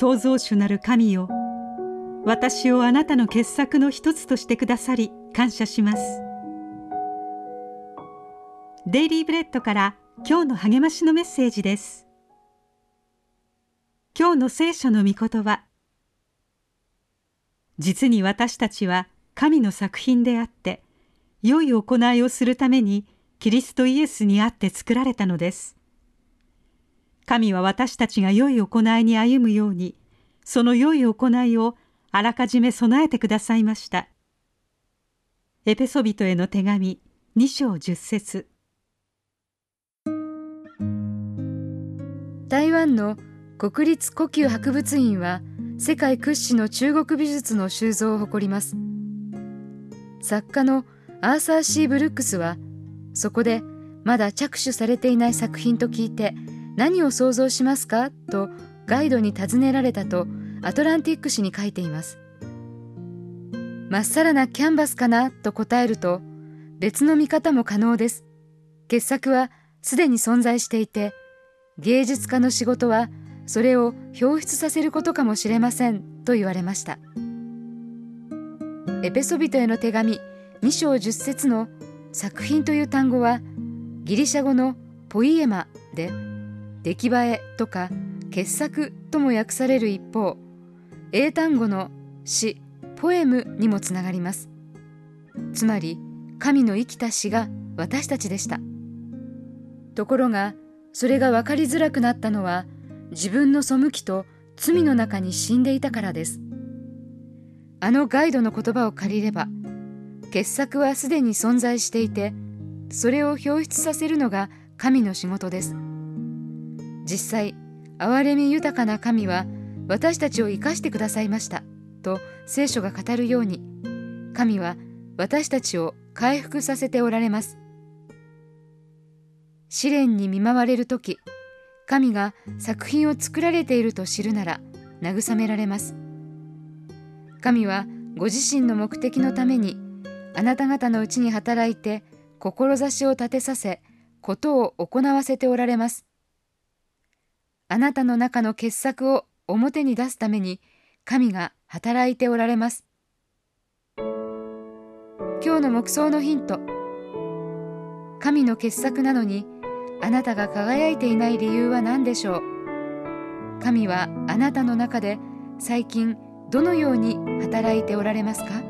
創造主なる神よ。私をあなたの傑作の一つとしてくださり感謝します。デイリーブレッドから今日の励ましのメッセージです。今日の聖書の御言葉。実に私たちは神の作品であって良い行いをするためにキリストイエスにあって作られたのです。神は私たちが良い行いに歩むようにその良い行いをあらかじめ備えてくださいました。エペソビトへの手紙2章10節。台湾の国立故宮博物院は世界屈指の中国美術の収蔵を誇ります。作家のアーサー・シー・ブルックスはそこでまだ着手されていない作品と聞いて何を想像しますか？とガイドに尋ねられたとアトランティック誌に書いています。まっさらなキャンバスかなと答えると別の見方も可能です。傑作はすでに存在していて芸術家の仕事はそれを表出させることかもしれませんと言われました。エペソビトへの手紙2章10節の作品という単語はギリシャ語のポイエマで出来栄えとか傑作とも訳される一方英単語の詩ポエムにもつながります。つまり神の生きた詩が私たちでした。ところがそれが分かりづらくなったのは自分の背きと罪の中に死んでいたからです。あのガイドの言葉を借りれば傑作はすでに存在していてそれを表出させるのが神の仕事です。実際憐れみ豊かな神は私たちを生かしてくださいましたと聖書が語るように神は私たちを回復させておられます。試練に見舞われる時神が作品を作られていると知るなら慰められます。神はご自身の目的のためにあなた方のうちに働いて志を立てさせことを行わせておられます。あなたの中の傑作を表に出すために神が働いておられます。今日の目想のヒント。神の傑作なのにあなたが輝いていない理由は何でしょう。神はあなたの中で最近どのように働いておられますか？